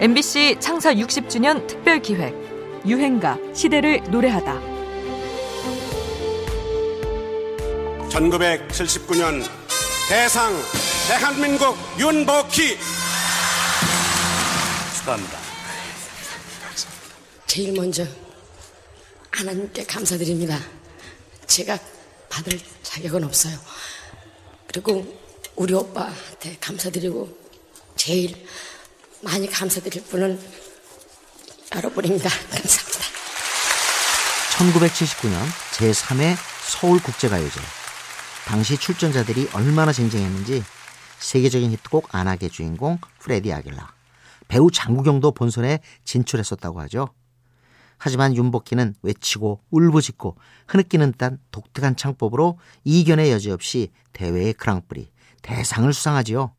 MBC 창사 60주년 특별 기획 유행가 시대를 노래하다. 1979년 대상 대한민국 윤복희 축하합니다. 제일 먼저 하나님께 감사드립니다. 제가 받을 자격은 없어요. 그리고 우리 오빠한테 감사드리고 제일 많이 감사드릴 분은 여러분입니다. 감사합니다. 1979년 제3회 서울국제가요제. 당시 출전자들이 얼마나 쟁쟁했는지 세계적인 히트곡 안하의 주인공 프레디 아길라. 배우 장국영도 본선에 진출했었다고 하죠. 하지만 윤복희는 외치고 울부짖고 흐느끼는 듯한 독특한 창법으로 이견의 여지 없이 대회의 그랑프리 대상을 수상하지요.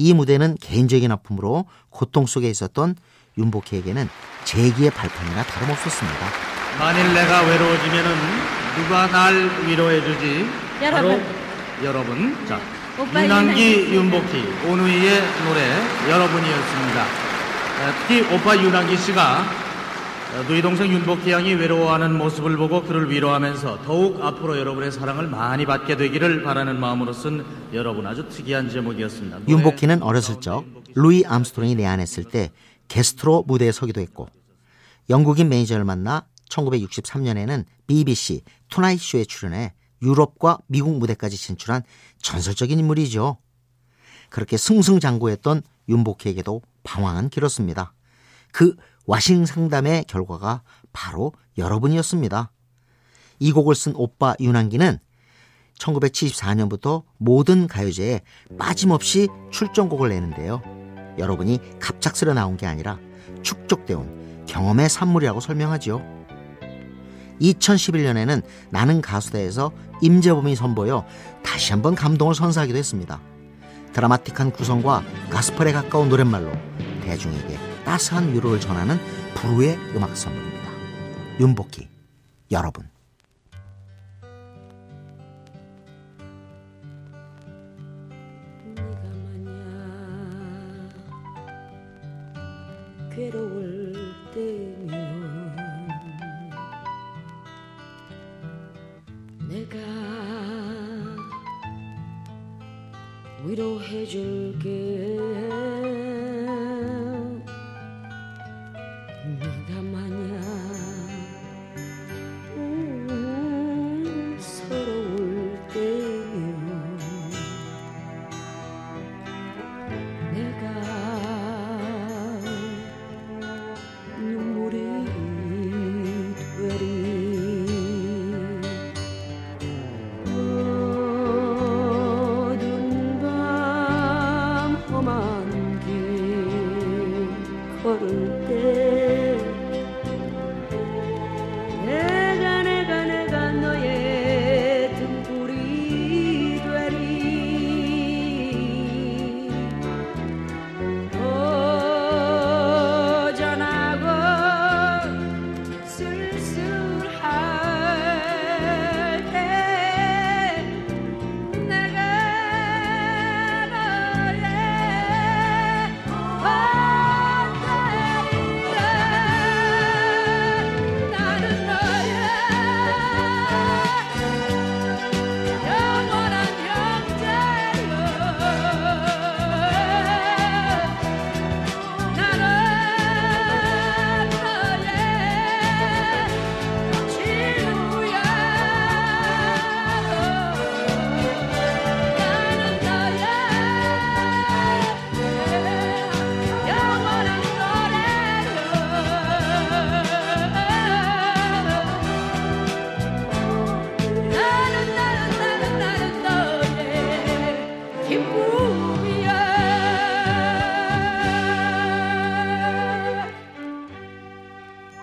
이 무대는 개인적인 아픔으로 고통 속에 있었던 윤복희에게는 재기의 발판이나 다름없었습니다. 만일 내가 외로워지면은 누가 날 위로해주지? 여러분. 바로 여러분. 자, 윤한기, 윤복희, 오누이의 노래 여러분이었습니다. 어, 특히 오빠 윤한기 씨가 어, 누이 동생 윤복희 양이 외로워하는 모습을 보고 그를 위로하면서 더욱 앞으로 여러분의 사랑을 많이 받게 되기를 바라는 마음으로 쓴 여러분 아주 특이한 제목이었습니다. 윤복희는 어렸을 적 루이 암스트롱이 내한했을 때 게스트로 무대에 서기도 했고 영국인 매니저를 만나 1963년에는 BBC Tonight Show에 출연해 유럽과 미국 무대까지 진출한 전설적인 인물이죠. 그렇게 승승장구했던 윤복희에게도 방황은 길었습니다. 그 와싱 상담의 결과가 바로 여러분이었습니다. 이 곡을 쓴 오빠 윤한기는 1974년부터 모든 가요제에 빠짐없이 출전곡을 내는데요. 여러분이 갑작스레 나온 게 아니라 축적되어 온 경험의 산물이라고 설명하지요. 2011년에는 나는 가수다에서 임재범이 선보여 다시 한번 감동을 선사하기도 했습니다. 드라마틱한 구성과 가스펠에 가까운 노랫말로 대중에게 따스한 위로를 전하는 불후의 음악 선물입니다. 윤복희, 여러분. 괴로울 때면 내가 위로해 줄게 길걸